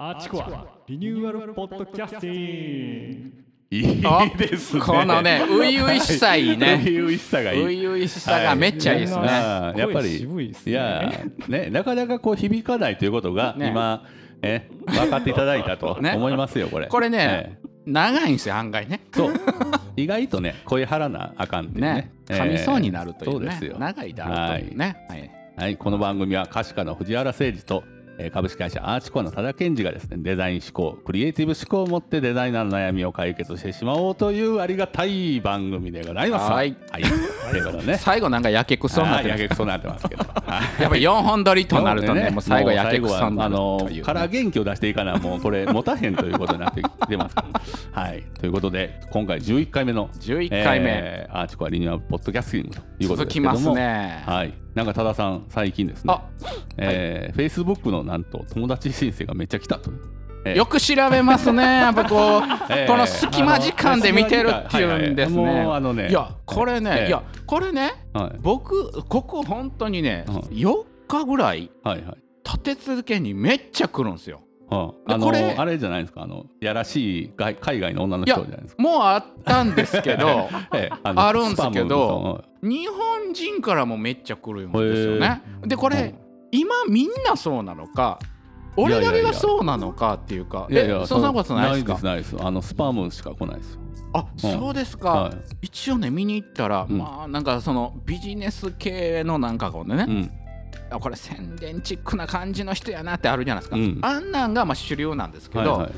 アーチコアリニューアルポッドキャスティングいいですね。このね、初々しさいいね。初々しさがいい。初々しさがめっちゃいいですね。やっぱりいですねいやねなかなかこう響かないということがね今え分かっていただいたと ね思いますよこれ。これねええ長いんですよ、案外ね。そう意外とね声張らなあかんっねね、噛みそうになるというねそうですよ。長いだろうというね。はいはい、この番組は歌手家の藤原誠二と、えー株式会社アーチコアの多田健二がですねデザイン思考クリエイティブ思考を持ってデザイナーの悩みを解決してしまおうというありがたい番組でございます。はいはい、ということでね。最後なんかやけくそになってやけくそになってますけど。はいやっぱり4本撮りとなるとね、ねもう最後やけくそになるというね。から元気を出していかなもうこれ持たへんということになってきてますから。はいということで今回11回目の11回目、えーアーチコアリニューアルポッドキャスティングということ続きますですけども。ね。はい、なんか多田さん最近ですねあ、えー、Facebook のなんと友達申請がめっちゃ来たという。えーよく調べますね。やっぱこう、えーこの隙間時間で見てるっていうんですね。はいはいもうあのねいや、これね、ええいや、これね、はい僕、ここ本当にね、うん4日ぐらいはいはい。立て続けにめっちゃ来るんですよ。はあ、あのでこれあれじゃないですか？あのやらしい外海外の女の人じゃないですか？もうあったんですけど、ええのあるんですけど日本人からもめっちゃ来るんですよね。で、これ、今みんなそうなのか、俺だけがそうなのかっていうか、いやいやえそんなことないですか？ないですないです。あのスパムしか来ないですよ。あそうですか、は一応ね見に行ったら、うん。まあなんかそのビジネス系のなんかこうね、い。うん。あこれ宣伝チックな感じの人やなってあるじゃないですか、うん。あんなんがまあ主流なんですけど、はいはい。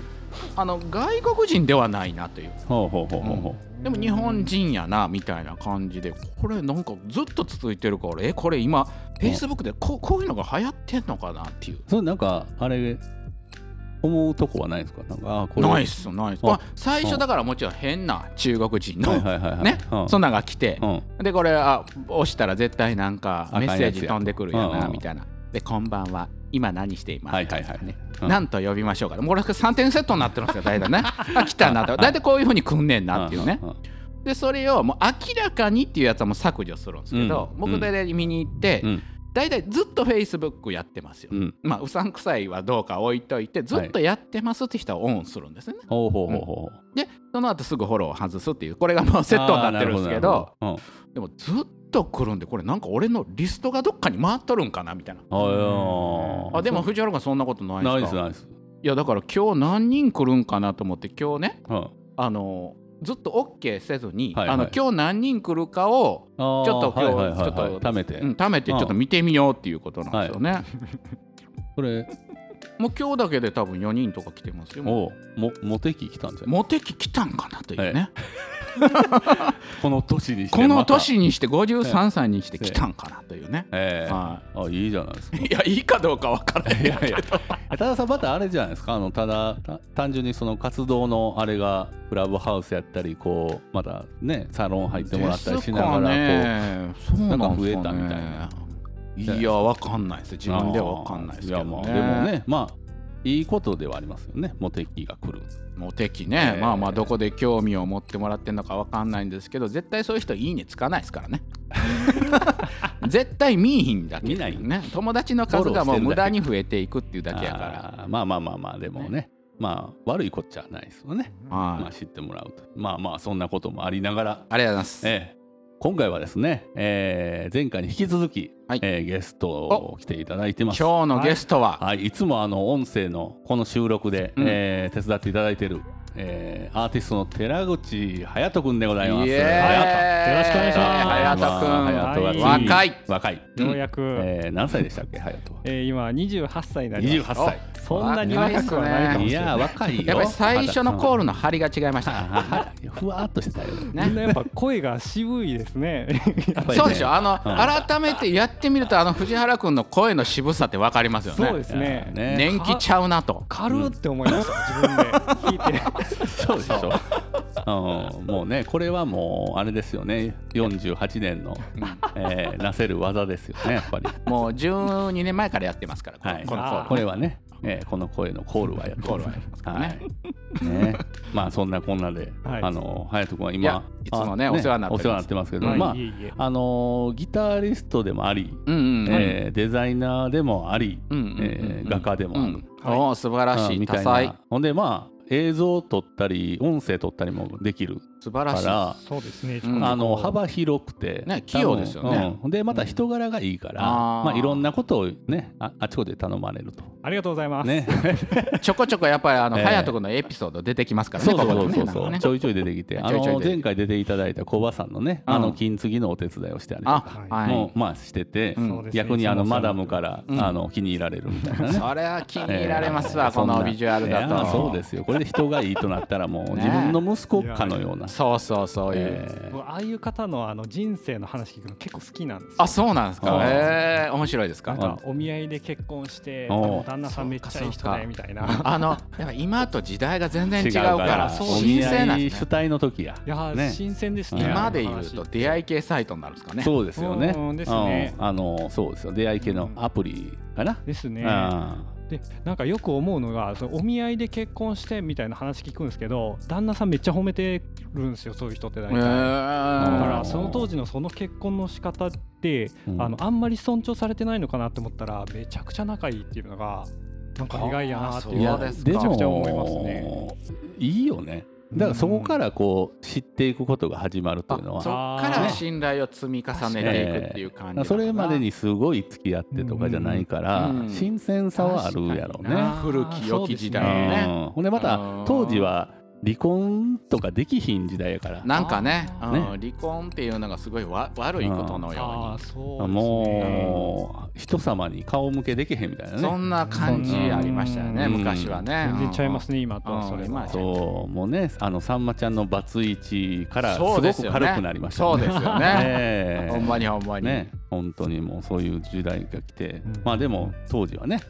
あの外国人ではないなという。でも日本人やなみたいな感じでこれなんかずっと続いてるからえこれ今フェイスブックでここういうのが流行ってんのかなっていうう。それなんかあれ思うとこはないですか？なんかあこれ。ナイスナイスああ最初だからもちろん変な中国人のはいはいはいはい。ねうん。そんなんが来てうん。でこれあ押したら絶対なんかメッセージ飛んでくるよなみたいな。でこんばんは。今何していますか、はいはいはい。ね。うんなんと呼びましょうか。もうこれ3点セットになってるんですよ大体ね。あ来たなと。大体こういうふうに来んねんなっていうね。でそれをもう明らかにっていうやつはもう削除するんですけど、うん。僕で見に行って、うん大体ずっと Facebook やってますよ、うん。まあうさんくさいはどうか置いといてずっとやってますって人はオンするんですよね。でその後すぐフォロー外すっていうこれがもうセットになってるんですけどあーなるほどでもずっと来るんでこれなんか俺のリストがどっかに回っとるんかなみたいななるほど。あでも藤原君そんなことないないでかですすないです。いやだから今日何人来るんかなと思って今日ねうん。あのずっと OK せずに、はいはい。あの今日何人来るかを、ちょっと今日はちょっと貯めて。うん、貯めてちょっと見てみようっていうことなんですよね、これもう今日だけで多分4人とか来てますよ。もモテ期来たんじゃうモテ期来たんかなというね、この年にしてこの年にして53歳にして来たんかなというね、ええ。はあいいじゃないですか。い、いやいいかどうかわからない。いやいや。たださんまたあれじゃないですか？あのただた単純にその活動のあれがクラブハウスやったりこうまたねサロン入ってもらったりしながらこうなんか増えたみたいないやわかんないです自分ではわかんないですけど、ね、まあでもねまあいいことではありますよね。モテ期が来るモテ期ね、えー。まあまあどこで興味を持ってもらってるのかわかんないんですけど絶対そういう人いいねつかないですからね。絶対見いひんだけ見ない。ね友達の数がもう無駄に増えていくっていうだけやかあーまあまあまあまあでもね。まあ悪いこっちゃないですよね、まあ知ってもらうと。まあまあそんなこともありながら。ありがとうございます。ええ今回はですね、えー前回に引き続き、はい。えーゲストを来ていただいてます。今日のゲストは、はい、いつもあの音声のこの収録で、うん。えー手伝っていただいている、えーアーティストの寺口隼人君でございます。隼よろしくお願いします。隼人君。若い。若い。ようやく、えー何歳でしたっけ隼人は？えー今28歳になります。28歳。そんなに若くはないかもいやしれない。若いよ。やっぱり最初のコールの張りが違いましたふわーっとしてたよ。ね。みんなやっぱ声が渋いですね。そうでしょ。あの、うん。改めてやってみるとあの藤原君の声の渋さって分かりますよね。そうですね。ね。年季ちゃうなと。軽って思いました、自分で。聞いてそうでしょ。うん、もうね、これはもうあれですよね。48年の、えーなせる技ですよね、やっぱり。もう12年前からやってますから、このはい。このコールねこれはね、えーこの声のコールはやってコールはい。ね。まあそんなこんなで、はい。あの隼人君はいいや今いつもねあお世話になってます。お世話になってますけど、はいまああのーギタリストでもあり、うんうんうん。えーデザイナーでもあり、うんうんうんえー画家でもある。うんおー素晴らしい。うんみたい多彩。なほんでまあ映像を撮ったり音声撮ったりもできる素晴らしい。そうですね。うん。あの幅広くて、ね器用ですよね。うん。でまた人柄がいいから、あーまあ、いろんなことをねああちこちで頼まれると。ありがとうございます。ね、ちょこちょこやっぱりあの ええ。隼人君のエピソード出てきますからねそうそうそうそう。そう、ねちょいちょい出てきて、あの前回出ていただいた小葉さんのね、うん。あの金継ぎのお手伝いをしてありとあかはい。もまあしてて、逆にあのマダムから、うん。あの気に入られるみたいなね。それは気に入られますわ、えーこのビジュアルだと。そうですよ。これで人がいいとなったらもうね。自分の息子かのような、そうそうそういう、えー僕ああいう方のあの人生の話聞くの結構好きなんですよ。あそうなんですか。あええ面白いですか？なんかお見合いで結婚して、旦那さんめっちゃいい人だよみたいな。あのやっぱ今と時代が全然違うか違うから。新鮮なんですね。い主体の時や。いや新鮮ですね。今で言う話。と出会い系サイトになるんですかね。そうですよね。うんですね。うん。あのそうですよ。出会い系のアプリかな。ですね。あでなんかよく思うのがそのお見合いで結婚してみたいな話聞くんですけど旦那さんめっちゃ褒めてるんですよそういう人って大体。へだーからその当時のその結婚の仕方って、うんあのあんまり尊重されてないのかなって思ったらめちゃくちゃ仲いいっていうのがなんか意外やなってあいういやそうですでめちゃくちゃ思いもますね。いいよね。だからそこからこう知っていくことが始まるというのあそは。っから信頼を積み重ねていくっていう感じなのかな。それまでにすごい付き合ってとかじゃないから、うん。新鮮さはあるやろうね。古き良き時代のね。うん。ほんでまたうん当時は離婚とかできひん時代やから。なんかね離婚っていうのがすごいわ悪いことのようそうですね。もう人様に顔向けできへんみたいなに、ね。そんな感じありましたよねうん。昔はね。全然ちゃいますね今と。はそれは。そうもうねあのさんまちゃんのバツイチからすそごく軽くなりましたそうですよね。え え。ほんまにほんまに、ね本当にもうそういう時代が来て、うん。まあでも当時はね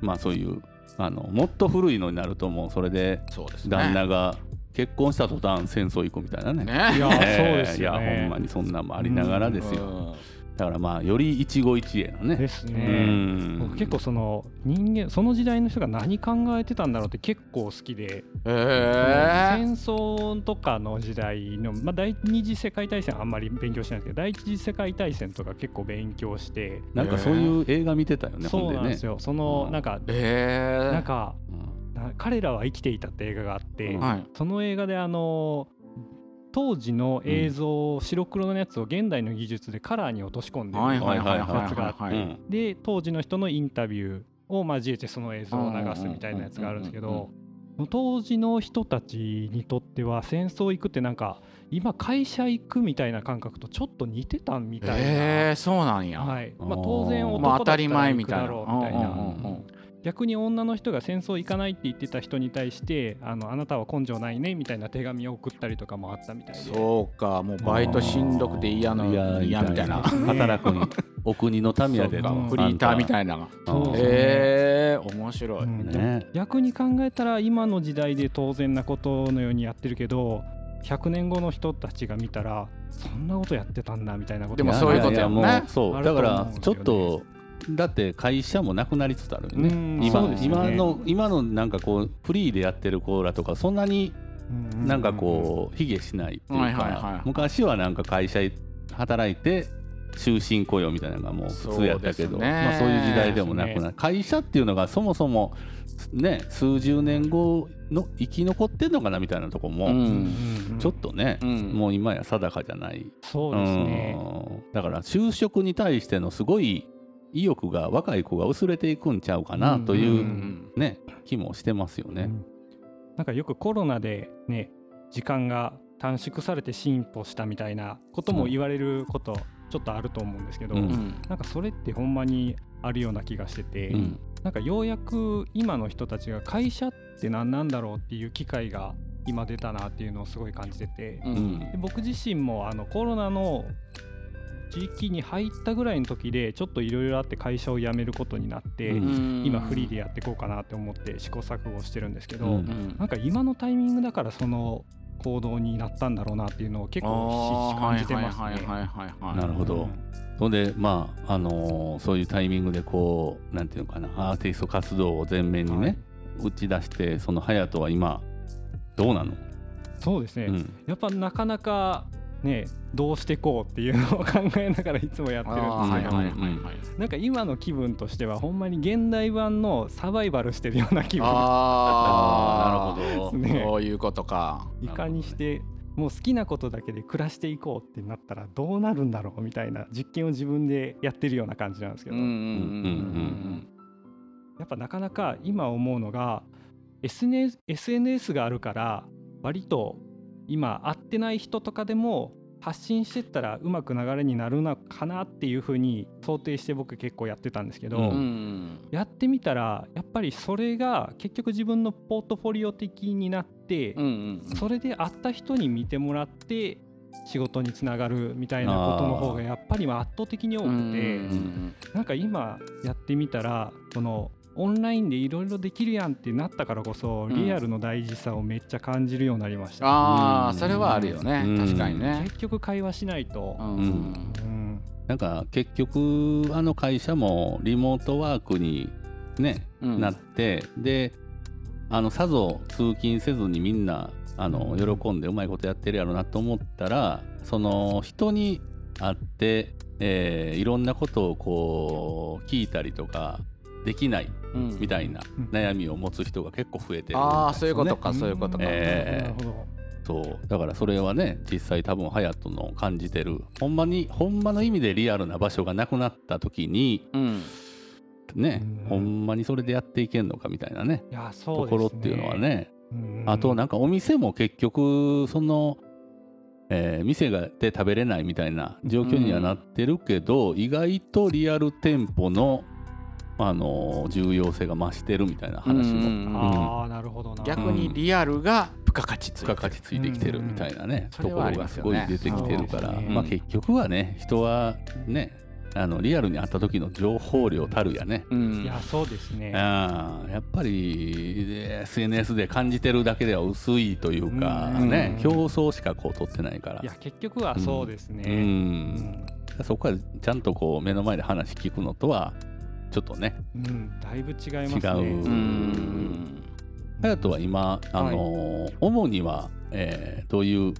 まあそういうあのもっと古いのになるともうそれで旦那が結婚した途端戦争行くみたいなね。ね。いや ええそうですよね。いやほんまにそんなんもありながらですよ、うんだからまあより一期一会のね。ですうね。ん。僕結構その人間その時代の人が何考えてたんだろうって結構好きで、へ戦争とかの時代の、まあ、第二次世界大戦あんまり勉強しないんですけど第一次世界大戦とか結構勉強して、なんかそういう映画見てたよね、ほんでねそうなんですよ。そのうん。なんか、えへえ。なんかうん。な彼らは生きていたって映画があって、はい。その映画であの当時の映像、白黒のやつを現代の技術でカラーに落とし込んでるはいやつがあってで当時の人のインタビューを交えてその映像を流すみたいなやつがあるんですけど当時の人たちにとっては戦争行くってなんか今会社行くみたいな感覚とちょっと似てたみたいな。へえそうなんや、はい。まあ、当然男まあ当たりだったら前みたいな。行くだろうみたいな逆に女の人が戦争行かないって言ってた人に対してあのあなたは根性ないねみたいな手紙を送ったりとかもあったみたいで。そうかもうバイトしんどくて嫌の嫌みたいな。働くにお国の民やでフリーターみたいな。へえ面白い、うん。ね。逆に考えたら今の時代で当然なことのようにやってるけど100年後の人たちが見たらそんなことやってたんだみたいなことでもそういうことやもんね。うだからちょっとだって会社もなくなりつつあるよね。うん。今ね。今の今のなんかこうフリーでやってるコーラとかそんなにうなんかこう卑下しないっていうか昔はなんか会社働いて終身雇用みたいなのがもう普通やったけどそうまあそういう時代でもなくなる。会社っていうのがそもそもね数十年後の生き残ってんのかなみたいなとこも、ちょっとね、うん。もう今や定かじゃない。そうですね。うん。だから就職に対してのすごい意欲が若い子が薄れていくんちゃうかなという、ね気もしてますよね。うん。なんかよくコロナでね時間が短縮されて進歩したみたいなことも言われることちょっとあると思うんですけど、うん。うんなんかそれってほんまにあるような気がしてて、うん。なんかようやく今の人たちが会社って何なんだろうっていう機会が今出たなっていうのをすごい感じてて、うんうん。で僕自身もあのコロナの時期に入ったぐらいの時でちょっといろいろあって会社を辞めることになって、うん。今フリーでやっていこうかなって思って試行錯誤してるんですけど、なんか今のタイミングだからその行動になったんだろうなっていうのを結構感じてますね。はいはいはいはいはいなるほど。それでまああのーそういうタイミングでこうなんていうのかなアーティスト活動を前面にね、打ち出してその隼人は今どうなの、そうですね、うん。やっぱなかなかねどうしてこうっていうのを考えながらいつもやってるんですけど、あーはいはいはいはい。なんか今の気分としてはほんまに現代版のサバイバルしてるような気分。あなるほど。ね。そういうことか。いかにしてもう好きなことだけで暮らしていこうってなったらどうなるんだろうみたいな実験を自分でやってるような感じなんですけど、うんうんうんやっぱなかなか今思うのが SNS, SNS があるから割と今会ってない人とかでも発信してったらうまく流れになるのかなっていうふうに想定して僕結構やってたんですけど、うん。やってみたらやっぱりそれが結局自分のポートフォリオ的になって、それで会った人に見てもらって仕事につながるみたいなことの方がやっぱりまあ圧倒的に多くて、うなんか今やってみたらこのオンラインでいろいろできるやんってなったからこそん。リアルの大事さをめっちゃ感じるようになりました、ああうん。それはあるよね。うん。確かにね。結局会話しないと。う、ん。うん。なんか結局あの会社もリモートワークにね、うん。なってであのさぞ通勤せずにみんなあの喜んでうまいことやってるやろなと思ったらその人に会って、えーいろんなことをこう聞いたりとかできないうん。みたいなうん。悩みを持つ人が結構増えてるああそういうことかかそういうことか。えなるほど。そう。だからそれはね実際多分隼人の感じてる。ほんまにほんまの意味でリアルな場所がなくなった時にうん。ね、うん。ほんまにそれでやっていけんのかみたいなねいやそうところっていうのはね。うん。あとなんかお店も結局その、えー店がで食べれないみたいな状況にはなってるけど、意外とリアル店舗の、あのー重要性が増してるみたいな話も、うん。ああなるほどな。逆にリアルが付加価値つい付加価値ついてきてるみたいなね、ところがすごい出てきてるから、まあ、結局はね人はねあのリアルに会った時の情報量たるやね、うん。いやそうですね。あーやっぱりで SNS で感じてるだけでは薄いというかうん。ね、うん表層しかこう取ってないから。いや結局はそうですね、ううんん。そこはちゃんとこう目の前で話聞くのとはちょっとね。うんだいぶ違いますね。隼人は今、あのー主には、えーどういう、はい。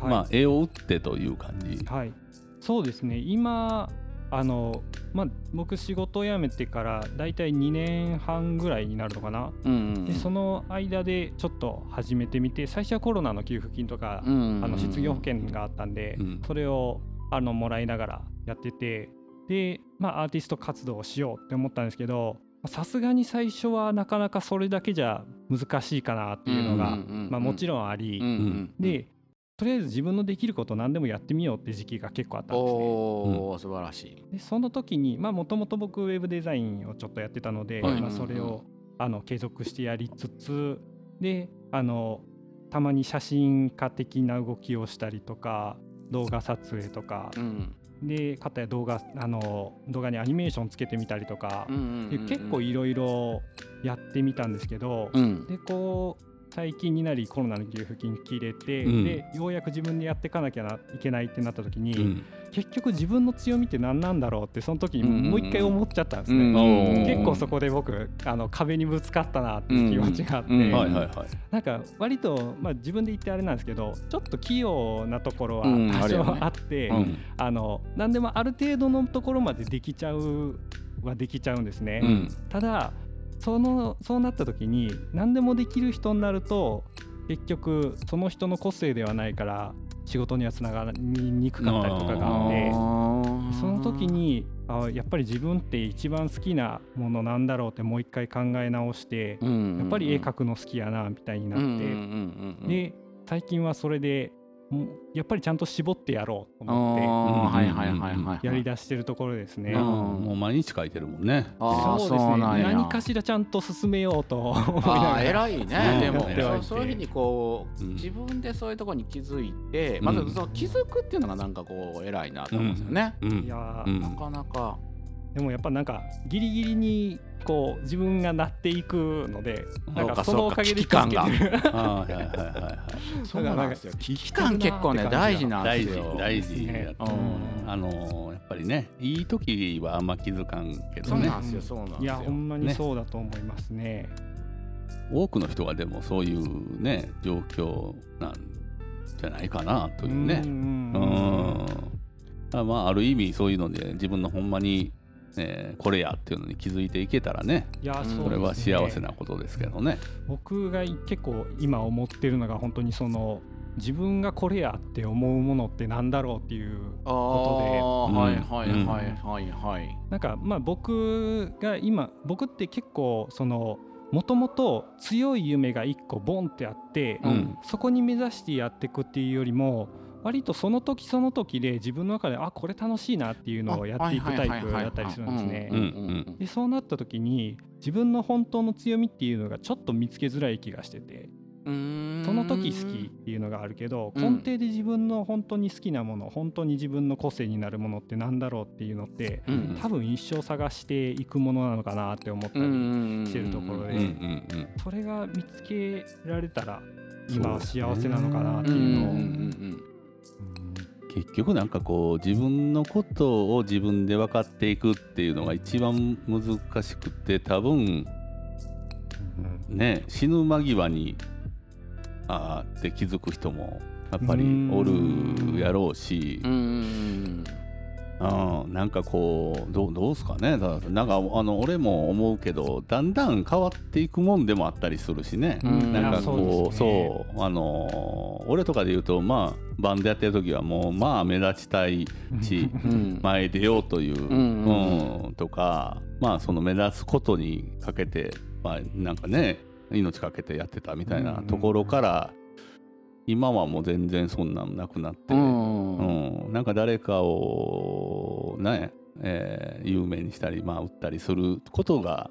まあ、絵を打ってという感じ、はい、そうですね。今あの、まあ、僕仕事を辞めてからだいたい2年半ぐらいになるのかな、うんでその間でちょっと始めてみて最初はコロナの給付金とか、うん。あの失業保険があったんで、うん。それをあのもらいながらやっててで、まあ、アーティスト活動をしようって思ったんですけどさすがに最初はなかなかそれだけじゃ難しいかなっていうのが、まあ、もちろんあり、うんうんでとりあえず自分のできること何でもやってみようって時期が結構あったんですね。おお素晴らしい。でその時にもともと僕ウェブデザインをちょっとやってたので、はい。まあ、それをあの継続してやりつつであのたまに写真家的な動きをしたりとか動画撮影とかうんでかたや動画あの動画にアニメーションつけてみたりとか結構いろいろやってみたんですけど、うん。でこう最近になりコロナの給付金切れて、うん。でようやく自分でやっていかなきゃないけないってなった時に、うん結局自分の強みって何なんだろうってその時にもう一回思っちゃったんですうんね。結構そこで僕あの壁にぶつかったなっていう気持ちがあって、なんか割と、まあ、自分で言ってあれなんですけどちょっと器用なところはうん。多少あって、うん。あの何でもある程度のところまでできちゃうはできちゃうんですね。うん。ただそのそうなった時に何でもできる人になると結局その人の個性ではないから仕事にはつながりにくかったりとかがあってその時にあやっぱり自分って一番好きなものなんだろうってもう一回考え直して、やっぱり絵描くの好きやなみたいになって、で最近はそれでやっぱりちゃんと絞ってやろうと思ってやりだしてるところですね。うん。もう毎日書いてるもんね。そうですね。何かしらちゃんと進めようと偉いね。うん。でもそういうふうにこううん。自分でそういうところに気づいてうん。まずその気づくっていうのがなんかこう偉いなと思うんですよね。うん。いやなかなかでもやっぱなんかギリギリにこう自分がなっていくのでなんかそのおかげで危機感続けてる。あーはいはいはいはい。そうなんですよ危機感結構ね大事なんで大事すよ。大事やとうん。あのーやっぱりねいい時はあんま気づかんけどね。いやほんまにそうだと思いますね。多くの人がでもそういうね状況なんじゃないかなというね。うんうんあまあある意味そういうので自分のほんまに、えーこれやっていうのに気づいていけたらね。いやうん。そうこれは幸せなことですけどね。僕が結構今思ってるのが本当にその自分がこれやって思うものってなんだろうっていうあこーはいうん。はいはいはいはい。なんかまあ僕が今僕って結構そのもともと強い夢が一個ボンってあって、うん。そこに目指してやっていくっていうよりも割とその時その時で自分の中であこれ楽しいなっていうのをやっていくタイプだったりするんですね。でそうなった時に自分の本当の強みっていうのがちょっと見つけづらい気がしててその時好きっていうのがあるけどうん。根底で自分の本当に好きなもの本当に自分の個性になるものってなんだろうっていうのってうん多分一生探していくものなのかなって思ったうりんしてるところでそれが見つけられたら今は幸せなのかなっていうのをうん結局なんかこう自分のことを自分で分かっていくっていうのが一番難しくて多分ね死ぬ間際にああって気づく人もやっぱりおるやろうし。うん。うん、なんかこうどうどうすかね。なんかあの俺も思うけどだんだん変わっていくもんでもあったりするしね、うん。なんかこうですね。そう。あのー俺とかで言うとまあバンドやってる時はもうまあ目立ちたいしうん。前出ようという、ん。うん。うんとかまあその目立つことにかけて、まあ、なんかね命かけてやってたみたいなところから、今はもう全然そんなんなくなって。うん。うん、なんか誰かをね、えー有名にしたり、まあ、売ったりすることが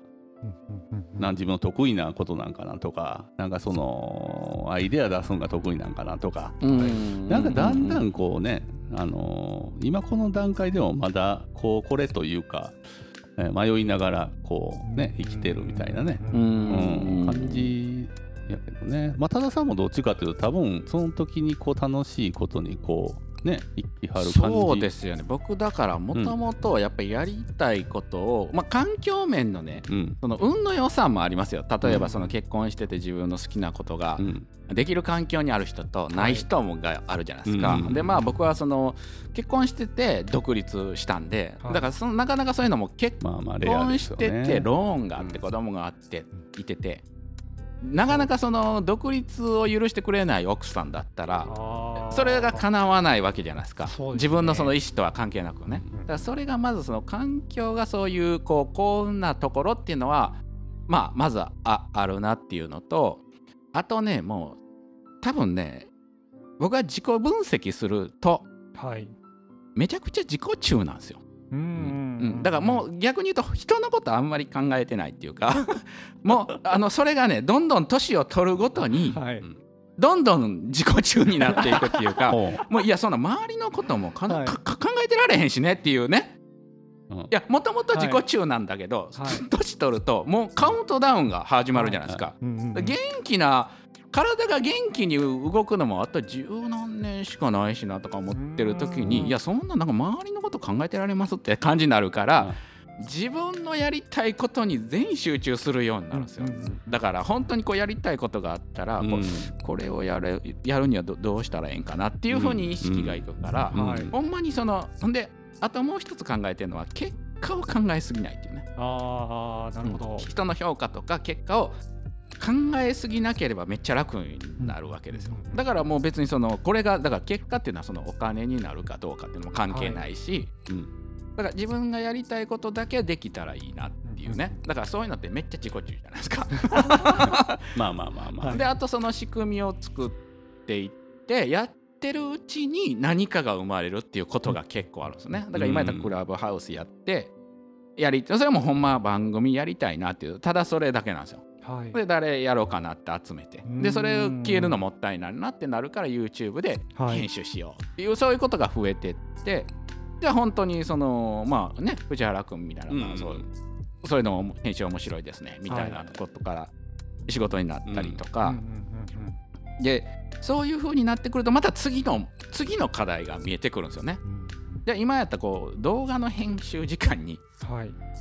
なん自分の得意なことなんかなとかなんかそのアイデア出すのが得意なんかなとか、うん。なんかだんだんこうね、あのー今この段階でもまだこうこれというか、えー迷いながらこうね生きてるみたいなね、ううんん。感じやけどね、まあ、多田さんもどっちかというと多分その時にこう楽しいことにこうね生きはる感じ。そうですよね。僕だからもともとやっぱりやりたいことを、まあ環境面のねうん。その運の良さもありますよ。例えばその結婚してて自分の好きなことがうん。できる環境にある人とない人もがあるじゃないですか、うんでまあ僕はその結婚してて独立したんで、はい。だからそのなかなかそういうのも結婚しててローンがあって子供があっていててなかなかその独立を許してくれない奥さんだったらそれが叶わないわけじゃないですか。ね。自分のその意思とは関係なくね。だからそれがまずその環境がそういうこう幸運なところっていうのはまあまずはああるなっていうのとあとねもう多分ね僕は自己分析するとはい。めちゃくちゃ自己中なんですよ、うんうん、だからもう逆に言うと人のことあんまり考えてないっていうか もうあのそれがねどんどん年を取るごとにはい。どんどん自己中になっていくっていうか ほもういやそんな周りのこともかな、はい。かか考えてられへんしねっていうね。ううん。いやもともと自己中なんだけど、はい。年取るともうカウントダウンが始まるじゃないですか、うんうんうん。元気な体が元気に動くのもあと十何年しかないしなとか思ってる時うん。にいやそんななんか周りのこと考えてられますって感じになるから、自分のやりたいことに全集中するようになるんですよ、だから本当にこうやりたいことがあったら、ここれをやるやるにはどどうしたらええんかなっていうふうに意識がいくから、ほんまにそのほんであともう一つ考えてるのは結果を考えすぎないっていうね。ああなるほど。うん。人の評価とか結果を考えすぎなければめっちゃ楽になるわけですよ。うんだからもう別にそのこれがだから結果っていうのはそのお金になるかどうかっていうのも関係ないし、うん。だから自分がやりたいことだけできたらいいなっていうね。だからそういうのってめっちゃ自己中じゃないですか。まあまあまあまあ、はいであとその仕組みを作っていってやってるうちに何かが生まれるっていうことが結構あるんですね。だから今言ったクラブハウスやってやりそれもほんまは番組やりたいなっていう。ただそれだけなんですよはい。で誰やろうかなって集めて。でそれを消えるのもったいないなってなるから YouTube ではい。編集しようっていうそういうことが増えてってじゃあ本当にそのまあね藤原君みたいな、まあうんそうそういうのも編集面白いですねみたいなことから仕事になったりとか、でそういう風になってくるとまた次の次の課題が見えてくるんですよね。うんで今やったらこう動画の編集時間に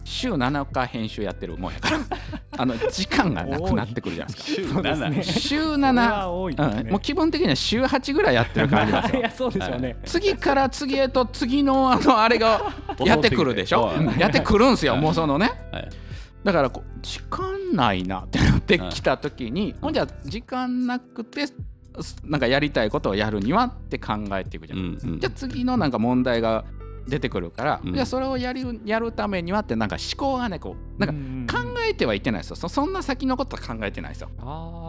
週7日編集やってるもんやから あの時間がなくなってくるじゃないですか。週そうですね7週これ7、は多いですねうん、もう気分的には週8ぐらいやってる感じですよ。い やそうでしょうね。次から次へと次のあのあれが やってくるでしょ？うん。やってくるんすよはい。もうそのね。はい。だからこう時間ないなってなってきた時にほんじゃ時間なくてすなんかやりたいことをやるにはって考えていくじゃん、うんうん。じゃあ次のなんか問題が出てくるから、うん。じゃあそれをやるやるためにはってなんか思考がねこうなんか考えてはいってないですよ。そそんな先のことは考えてないですよ。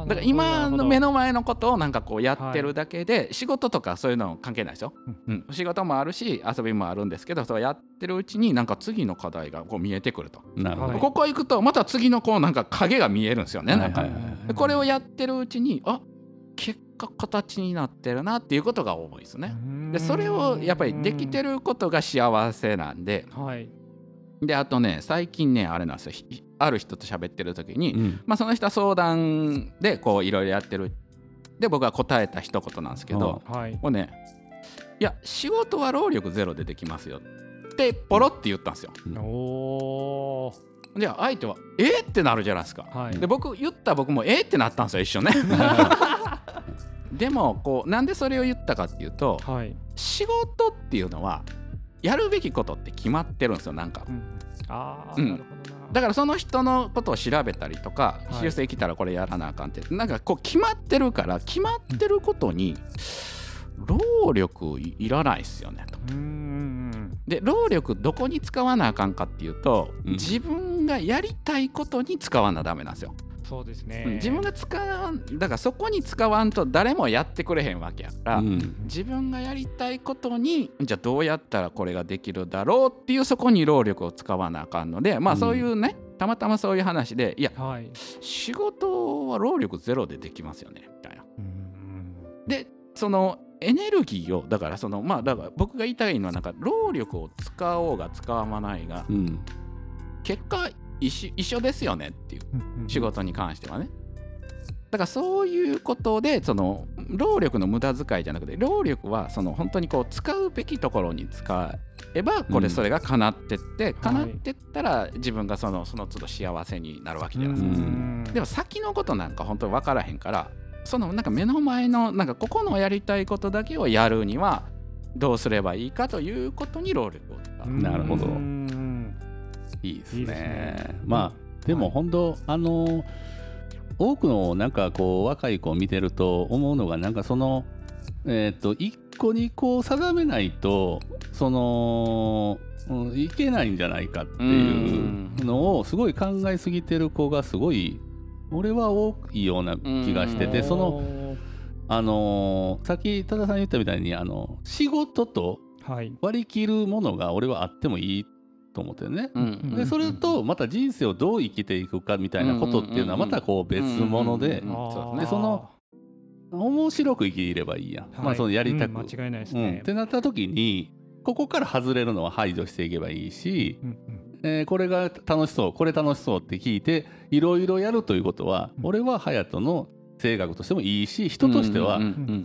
だから今の目の前のことをなんかこうやってはるだけで、仕事とかそういうの関係ないですよ、うんうん、仕事もあるし遊びもあるんですけどそうやってるうちになんか次の課題がこう見えてくると、なるほど、はいここ行くとまた次のこうなんか影が見えるんですよねなんか、はいはいはいでこれをやってるうちにあ結果形になってるなっていうことが多いですね。でそれをやっぱりできてるることが幸せなんで。はい。であとね最近ねあれなんですよ。ひある人と喋ってる時に、うん。まあ、その人は相談でこういろいろやってる。で僕が答えた一言なんですけど、はい。これねいや仕事は労力ゼロでできますよ。ってポロって言ったんですよ。おー。じゃあ相手はえー？ってなるじゃないですか。はい。で僕言った僕もえー？ってなったんですよ一緒ね でもこうなんでそれを言ったかっていうとはい。仕事っていうのはやるべきことって決まってるんですよなんか。うん。だからその人のことを調べたりとかはい。修正来たらこれやらなあかんって。なんかこう決まってるから決まってることに労力いいらないですよねと。で労力どこに使わなあかんかっていうと、うん。自分がやりたいことに使わなダメなんですよ。そうですね。うん自分が使わんだからそこに使わんと誰もやってくれへんわけやから、うん。自分がやりたいことにじゃあどうやったらこれができるだろうっていうそこに労力を使わなあかんのでまあうん。そういうね、たまたまそういう話でいやはい。仕事は労力ゼロでできますよねみたいな。うん。でそのエネルギーをだからそのまあだから僕が言いたいのはなんか労力を使おうが使わないがうん。結果一緒一緒ですよねっていううんうん仕事に関してはね。だからそういうことでその労力の無駄遣いじゃなくて労力はその本当にこう使うべきところに使えばこうんれそれが叶ってって、叶ってったら自分がそのその都度幸せになるわけじゃないですか。うんでも先のことなんか本当に分からへんからそのなんか目の前のなんかここのやりたいことだけをやるにはどうすればいいかということに労力を使う。なるほどうんいいですね。いいですね。まあでも本当、あの多くのなんかこう若い子を見てると思うのがなんかそのえっ、と一個にこう定めないとその、うん、いけないんじゃないかっていうのをすごい考えすぎてる子がすごい俺は多いような気がしててうん。そのあのさっき多田さん言ったみたいにあの仕事とはい。割り切るものが俺はあってもいいと思ってるね。うんでそれとまた人生をどう生きていくかみたいなことっていうのはまたこう別物で。でその面白く生きればいいや。ん、はい。まあそのやりたく、うん間違いないですうん。ねってなった時にここから外れるのは排除していけばいいし、うんうん。えーこれが楽しそうこれ楽しそうって聞いていろいろやるということは、うん。俺は隼人の性格としてもいいし人としては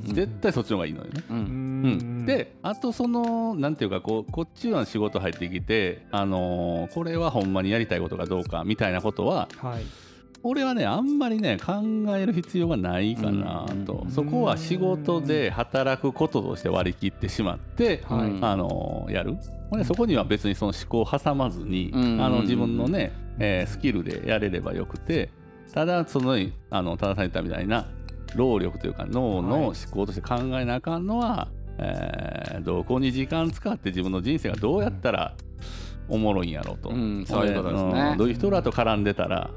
絶対そっちの方がいいのよね。ううん。であとそのなんていうかこうこっちは仕事入ってきて、あのーこれはほんまにやりたいことかどうかみたいなことははい。俺はねあんまりね考える必要がないかなと、うんそこは仕事で働くこととして割り切ってしまって、はい。うんあのーやる。そこには別にその思考を挟まずに、うん。あの自分のね、えースキルでやれればよくてただそのあの多田さん言ったみたいな労力というか脳の思考として考えなあかんのは、えーどこに時間使って自分の人生がどうやったらおもろいんやろうと、うんそういうことですね。うんどういう人らと絡んでたら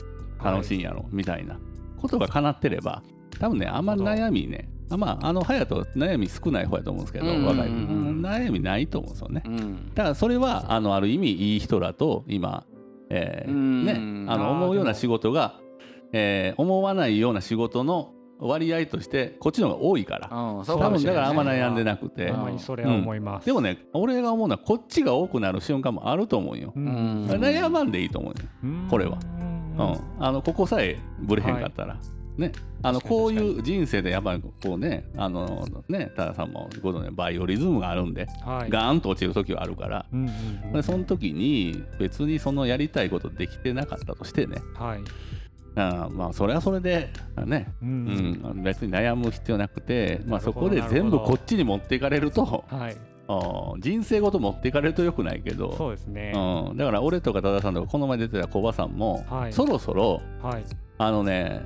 楽しいんやろ、みたいなことが叶ってれば多分ねあんま悩みねあまああの隼人悩み少ない方やと思うんですけど、うん。若い子、うん。うん。悩みないと思うんですよね。うん。だからそれはあのある意味いい人らと今、えーうん。ね、あの思うような仕事が、えー思わないような仕事の、割合としてこっちの方が多いから。うん、そう多分だからあんま悩んでなくて。ほんまにそれは思います、でもね俺が思うのはこっちが多くなる瞬間もあると思うよ、ううん。ん悩まんでいいと思うよ、うん。これは。うん。あのここさえぶれへんかったら、ね。あのこういう人生でやっぱりこうねあのね多田さんもご存知バイオリズムがあるんで、はい。ガーンと落ちる時はあるから、うんうんうん。でその時に別にそのやりたいことできてなかったとしてね。はいあーまあそれはそれでね、ううん。ん、別に悩む必要なくて、まあ、そこで全部こっちに持っていかれるとはい。人生ごと持っていかれるとよくないけど。そうですね、うん、だから俺とか多田さんとかこの前出てた小葉さんも、はい。そろそろはい。あのね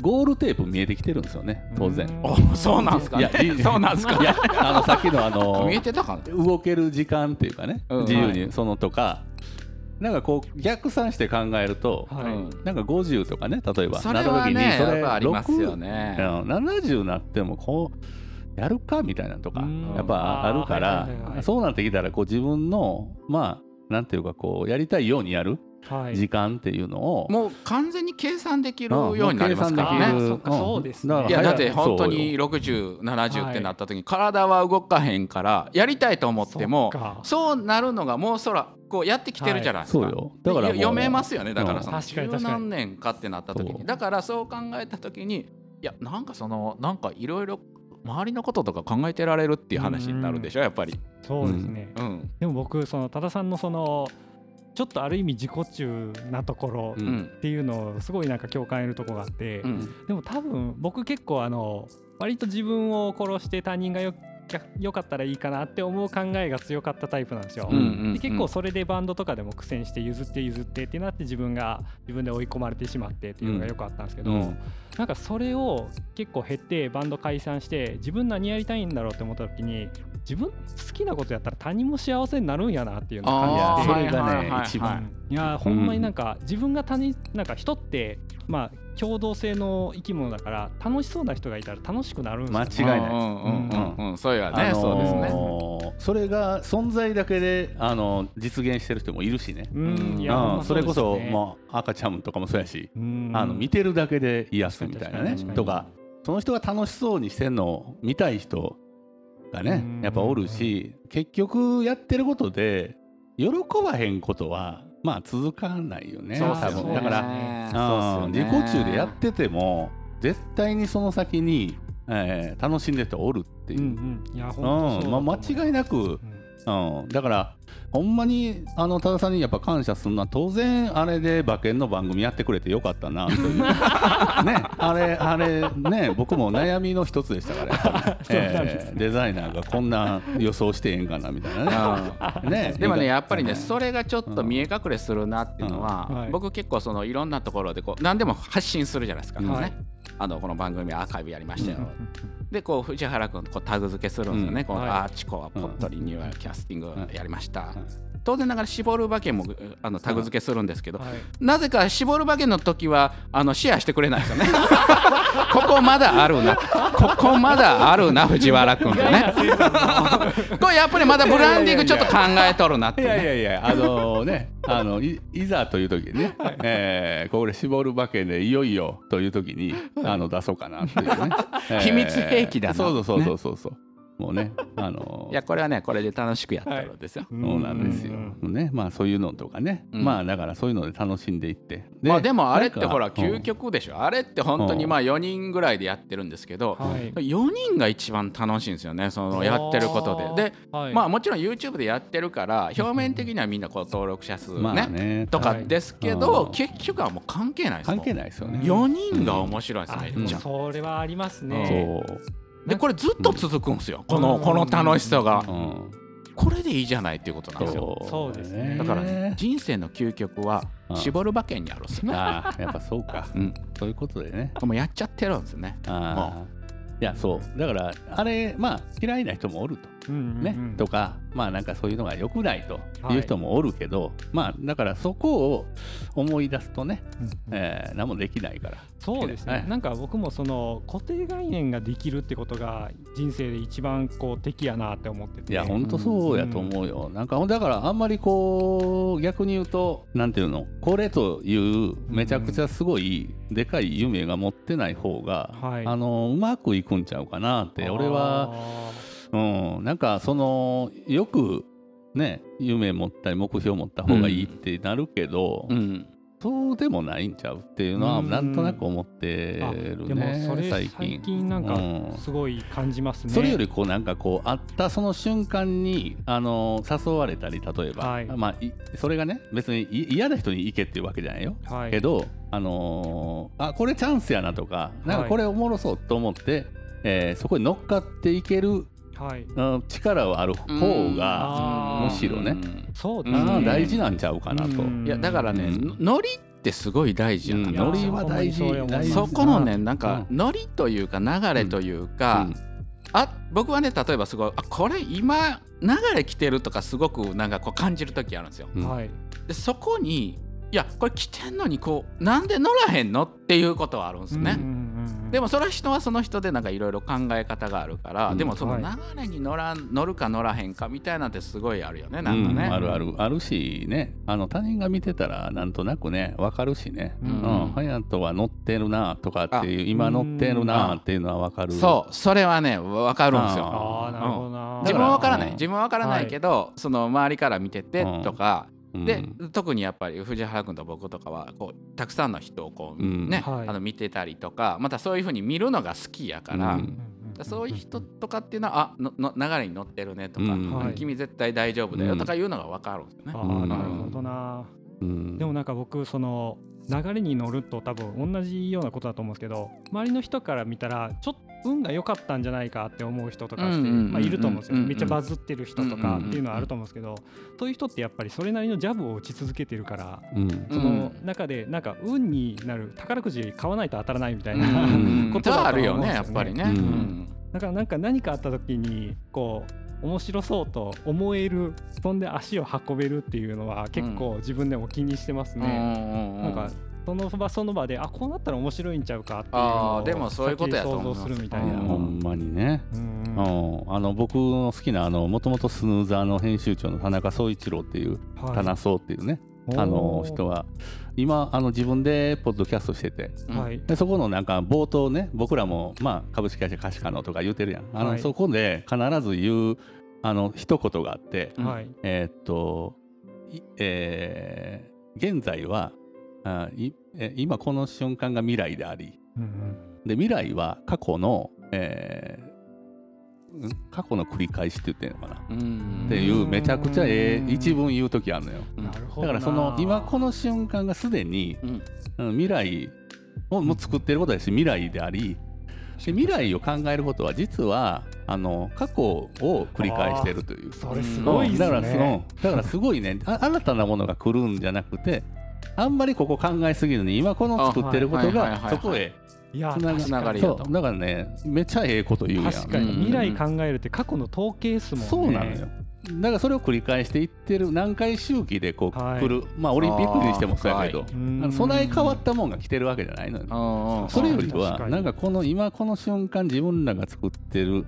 ゴールテープ見えてきてるんですよね当然。うんおそうなんすかね。いやいそうなんすかいやあのさっきのあの 見えてたかな。動ける時間っていうかね、うん。自由にはそのとかなんかこう逆算して考えると、はい、うん。なんか50とかね例えば。それはねなった時にやっぱありますよ6ねうん。70になってもこうやるかみたいなのとかうん。やっぱあるからはいはいはいはい。そうなってきたらこう自分のまあなんていうかこうやりたいようにやるはい。時間っていうのを、もう完全に計算できるようになりますからうんねそっかそうですね。いやだって早本当に6070ってなった時に体は動かへんからやりたいと思ってもそうなるのがもうそらこうやってきてるじゃないですか。そうよだから読めますよねだからうんその十何年かってなった時にだからそう考えた時にいやなんかそのなんかいろいろ周りのこととか考えてられるっていう話になるでしょやっぱり。そうですね、うん。でも僕その多田さんのそのちょっとある意味自己中なところっていうのをすごいなんか共感得るとこがあって、うん。でも多分僕結構あの割と自分を殺して他人がよよかったらいいかなって思う考えが強かったタイプなんですよ。うんうんで結構それでバンドとかでも苦戦して譲って譲ってってなって自分が自分で追い込まれてしまってっていうのがよくあったんですけど、うんなんかそれを結構減ってバンド解散して自分何やりたいんだろうって思った時に自分好きなことやったら他人も幸せになるんやなっていうのを感じてそれがねはいはいはい。はい一番いやーほんまになんか自分が他人なんか人ってまあ共同性の生き物だから楽しそうな人がいたら楽しくなるんですよ、間違いない。うん。うんうんうん。うんそうやね、あのーそうですね。それが存在だけであの実現してる人もいるしね、うん。いやうん。ほんまそれこそ、まあ、赤ちゃんとかもそうやし、うん。あの見てるだけで癒すみたいなねとかその人が楽しそうにしてんのを見たい人がねうん。やっぱおるし結局やってることで喜ばへんことはまあ続かないよねそう多分。だから、自己中でやってても絶対にその先に、えー楽しんでる人おるっていう。う、んまあ、間違いなく、うん。うん、だからほんまにあの多田さんにやっぱ感謝するのは当然あれで馬券の番組やってくれてよかったなという。ねあれあれね僕も悩みの一つでしたから えーデザイナーがこんな予想してええんかなみたいなね。ねでもねやっぱりねうん。それがちょっと見え隠れするなっていうのは、うん。はい。僕結構そのいろんなところでこう何でも発信するじゃないですか、ね。はいあのこの番組アーカイブやりましたよ、うん。でこう藤原君こうタグ付けするんですよね、このうんはい。アーチコアポットリニューアルキャスティングやりました、うん当然ながら絞る馬券もあのタグ付けするんですけど、はい。なぜか絞る馬券の時はあのシェアしてくれないですよね。ここまだあるな。ここまだあるな藤原君ってねこれやっぱりまだブランディングちょっと考えとるなっていいやいやいや、あのね、あのいいざという時にね、えー、これ絞る馬券でいよいよという時にあの出そうかなっていうね。え ー秘密兵器だな。そうそうそうそうそう。もうね、あのいやこれはねこれで楽しくやってるんですよ、そうなんですよ。ね、まあそういうのとかね、うん。まあだからそういうので楽しんでいって。まあでもあれってほらうん。究極でしょ、あれって本当にまあ4人ぐらいでやってるんですけど、はい。4人が一番楽しいんですよねそのやってることで。で、はい。まあもちろん YouTube でやってるから表面的にはみんなこう登録者数ね,、まあね、とかはい。ですけど、うん。結局はもう関係ないですもん関係ないですよね。4人が面白いですあめっちゃ。それはありますそねう。でこれずっと続くんですよ、このうんこの楽しさが、うん。これでいいじゃないっていうことなんですよ。そうですねだから、人生の究極はうん絞る馬券にあるんですよね。ああ、やっぱそうか。うん、そういうことでね。もうやっちゃってるんですね。ああ。いや、そう。だから、あれ、まあ、嫌いな人もおると。うんうんうんね、とかまあなんかそういうのが良くないとい。う人もおるけど、まあだからそこを思い出すとね、うんうん。えー何もできないから。そうですね、なんか僕もその固定概念ができるってことが人生で一番こう敵やなって思ってて。いや本当そうやと思うよ、なんかだからあんまりこう逆に言うとなんていうのこれというめちゃくちゃすごいでかい夢が持ってない方が、はい。あのうまくいくんちゃうかなって俺はうん。なんかそのよくね夢持ったり目標持った方がいいってなるけど、うん。そうでもないんちゃうっていうのはうん。なんとなく思ってあるでもねそれ最最近。近なんかうん。すごい感じますね、それよりこうなんかこう会ったその瞬間にあの誘われたり例えば、はい。まあいそれがね別にい嫌な人に行けっていうわけじゃないよ、はい。けどあのーあこれチャンスやなとかなんかこれおもろそうと思って、えーそこに乗っかっていける、はい。うん力はある方がむしろね、そうですね、大事なんちゃうかなと。うん。いやだからね、うん。ノリってすごい大事やな。うん。ノリは大事。そこのねなんかノリというか流れというか、あ僕はね例えばすごいあこれ今流れ来てるとかすごくなんかこう感じる時あるんですよ。うん。はい。でそこにいやこれ来てんのにこうなんで乗らへんのっていうことはあるんですね。うんでもそれは人はその人でなんかいろいろ考え方があるから、うん。でもその流はれに乗らん乗るか乗らへんかみたいなんてすごいあるよねなんかうんね。あるある。あるしね。あの他人が見てたらなんとなくね分かるしね。ううん。は乗ってるなとかっていうあ今乗ってるなっていうのは分かる。そう。それはね分かるんですよ。ああなるほどな、自分は分からない。うん自分は分からないけど、その周りから見ててとか、うん。で特にやっぱり藤原君と僕とかはこうたくさんの人をこう、うん。ね、はい。あの見てたりとかまたそういうふうに見るのが好きやから、そういう人とかっていうのはあのの流れに乗ってるねとか、うん。はい。君絶対大丈夫だよとかいうのが分かるんですよね。あうん。あなるほどな、うん。でもなんか僕その流れに乗ると多分同じようなことだと思うんですけど周りの人から見たらちょっと運が良かったんじゃないかって思う人とかって、いると思うんですよ、めっちゃバズってる人とかっていうのはあると思うんですけど、そういう人ってやっぱりそれなりのジャブを打ち続けてるからうんその中でなんか運になる宝くじ買わないと当たらないみたいな、うんことはあるよねやっぱりね。だからなんか何かあった時にこう面白そうと思えるそんで足を運べるっていうのは結構自分でも気にしてますね。なんかその場その場であこうなったら面白いんちゃうかっていうのをでもそういうことやと思います。先に想像するみたいな。うん。ほんまにね。うん。うん。あの僕の好きなあのもともとスヌーザーの編集長の田中総一郎っていうはい。田中総っていうねあの人は今あの自分でポッドキャストしててうんはい。でそこのなんか冒頭ね僕らも、まあ、株式会社貸し可能とか言うてるやん。あの、はい。そこで必ず言うあの一言があって、うん。はい。えーっと、いえー現在はあいえ今この瞬間が未来であり。うんで未来は過去の、えーん過去の繰り返しって言ってんのかな、うんっていうめちゃくちゃえうんえ一文言う時あるのよ。うんだからその今この瞬間がすでに、うん。うん未来をもう作ってることだし未来でありで未来を考えることは実はあの過去を繰り返してるという。それすごいですだからそのね。だからすごいね。あ新たなものが来るんじゃなくてあんまりここ考えすぎずに今この作ってることがそこへいやつながりそだとう。だからねめっちゃええこと言うやん。確かにうん未来考えるって過去の統計ですもん。ね。そうなのよ。だからそれを繰り返していってる何回周期でこうはい。来る、まあオリンピックにしてもそうやけど備え変わったもんが来てるわけじゃないのよ。それよりはなんかこの今この瞬間自分らが作ってる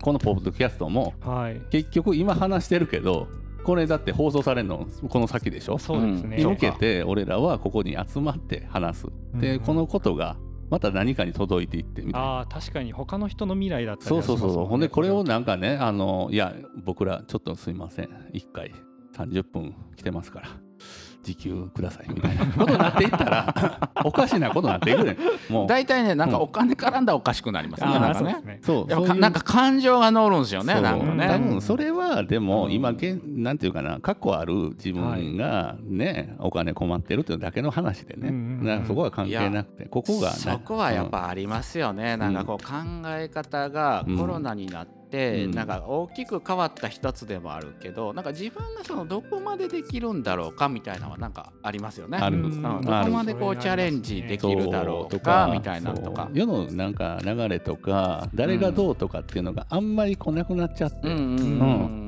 このポッドキャストもはい。結局今話してるけどこれだって放送されるのこの先でしょ？そうですね。に向けて俺らはここに集まって話す。でうん。このことがまた何かに届いていってみたいな。ああ確かに他の人の未来だったりそうそうそうほんでこれをなんかねあのいや僕らちょっとすいません。1回30分来てますから時給くださいみたいなことになっていったら おかしなことになっていくねもう。大体ねなんかお金絡んだらおかしくなりますね、あなんかね。あそうなんか感情が乗るんですよねなんかうんね。多分それはでもうん今現なんていうかな過去ある自分がね、お金困ってるっていうだけの話でね、うんうんうん。そこは関係なくてここがね。そこはやっぱありますよね、なんかこう考え方がうんコロナになって、うんなんか大きく変わった一つでもあるけどなんか自分がそのどこまでできるんだろうかみたいなのはなんかありますよね。ある。うん、どうんこまでこうチャレンジできるだろうかみたいなのとか。世のなんか流れとか誰がどうとかっていうのがあんまりこうなくなっちゃって、うん。う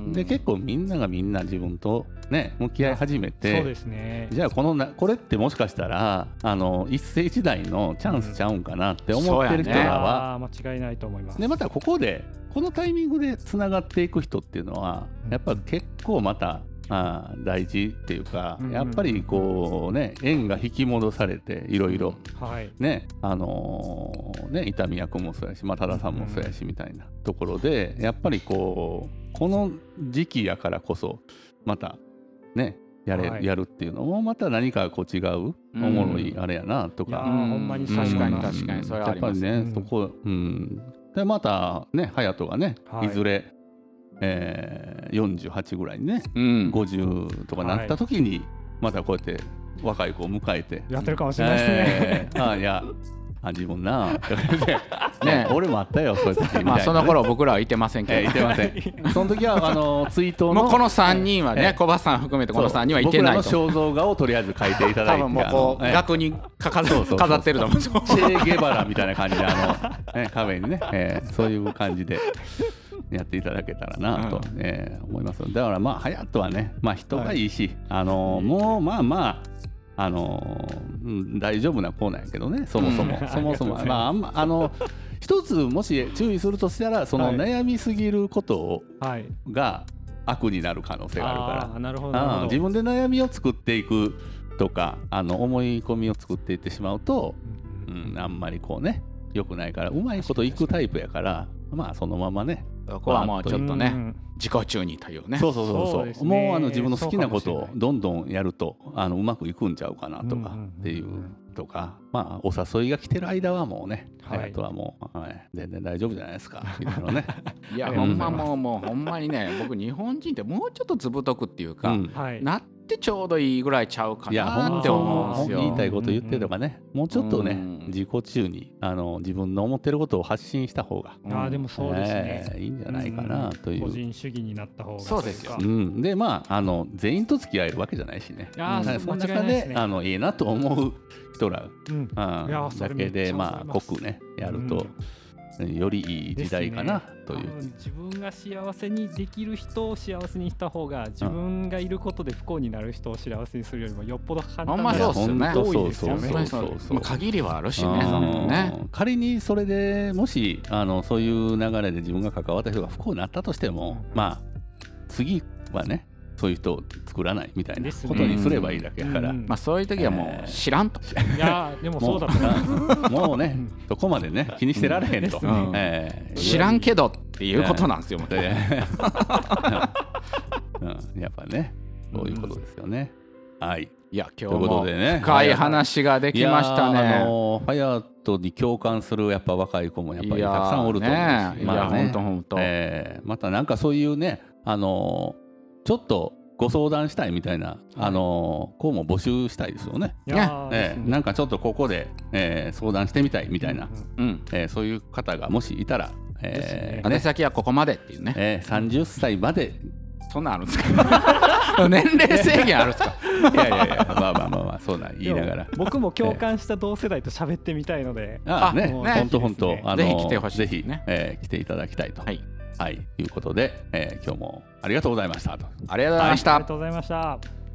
ん。で結構みんながみんな自分とね向き合い始めそうてですね。じゃあこのなこれってもしかしたらあの一世一代のチャンスちゃうんかなって思ってる人らは、あー間違いないと思います。でまたここでこのタイミングでつながっていく人っていうのはうん。やっぱ結構またあー大事っていうかうん。やっぱりこうね縁が引き戻されていろいろはい。ねあのーね伊丹役もそうやし、まあ、多田さんもそうやしみたいなところでやっぱりこうこの時期やからこそまたねやれ、はい。やるっていうのもまた何かこう違うおもろいあれやなとか。いやーほんまに確かにうん。確かにそれはあります。やっぱりね、うん。そこ、うん、でまたね隼人がね、はい。い、ずれ、えー、48ぐらいにね、うん。50とかなった時に、またこうやって若い子を迎えて。やってるかもしれないですね、えー。あいやあ自分な。ね。俺もあったよそういう時。まあその頃僕らはいてませんけど。えーいてません。その時はあの追悼のもうこの3人はええ。ね小林さん含めてこの3人はいてないと。僕らの肖像画をとりあえず描いていただいて。多分もうこう額にかかそう飾ってると思う。チェ・ゲバラみたいな感じであの、ね、壁にね、えーそういう感じでやっていただけたらなと、うえー思いますだからまあ隼人はね、まあ、人がいいし、あのもうまあまああのうん大丈夫なコーナーやけどねそもそも、うん。そもそも。まああんまあの一つもし注意するとしたらそのはい悩みすぎることはい。が悪になる可能性があるから。なるほど自分で悩みを作っていくとかあの思い込みを作っていってしまうと、うん。うん、あんまりこうね良くないからうまいこといくタイプやからまあそのままねそこはもうちょっとねうん自己中にというね。そうそうそうそう。そうですね。もうあの自分の好きなことをどんどんやるとあのうまくいくんちゃうかなとかうんうんうん。っていうとかまあお誘いが来てる間はもうね、はい。あとはもう、はい。全然大丈夫じゃないですか。み たいなね、いやほんまもうもうほんまにね僕日本人ってもうちょっとずぶとくっていうか、うん。はい。なってちょうどいいぐらいちゃうかいやなって本当思うんですよ。言いたいこと言ってとかね。もうちょっとねうん。自己中にあの自分の思ってることを発信した方がうんあーでもそうですね、えーいいんじゃないかなという。個人主義になった方がそうですよ。うん、でまああの全員と付き合えるわけじゃないしね。いやーはいその中でないね。あのいいなと思う人ら、うん。だけでまあ濃くねやると、よりいい時代かなという自分が幸せにできる人を幸せにした方が自分がいることで不幸になる人を幸せにするよりもよっぽど簡単ほんまそうっすよねいや本当多いですよねそうそうそうそうまあ限りはあるしねそのね。仮にそれでもしあのそういう流れで自分が関わった人が不幸になったとしても、まあ次はねそういう人を作らないみたいなですね。ことにすればいいだけやから、うん。まあそういう時はもう知らんと。いやーでもそもうだと思う。うもうねうん。そこまでね気にしてられへんと、うん。えー。知らんけどっていうことなんですよ。もう。で うん、やっぱねそういうことですよね、はい。いや今という日もことでね。深い話ができましたいやーあね。のファヤトに共感するやっぱ若い子もやっぱりたくさんおると思うしねいや本当本当。えー。またなんかそういうねあのーちょっとご相談したいみたいな、あのー子も募集したいですよね。いやーえーなんかちょっとここで、えー相談してみたいみたいな、うんうん。えーそういう方がもしいたら、ですね。えーね。宛先はここまでっていうね。えー30歳まで。そんなんあるんですか？年齢制限あるんですか？いやいやいやまあまあまあまあそうなん言いながら。僕も共感した同世代と喋ってみたいので、あね本当本当あのぜひ来てほしいぜひねえー来ていただきたいとはい。はいいうことで、えー今日もありがとうございましたと。ありがとうございましたありが。とうございました。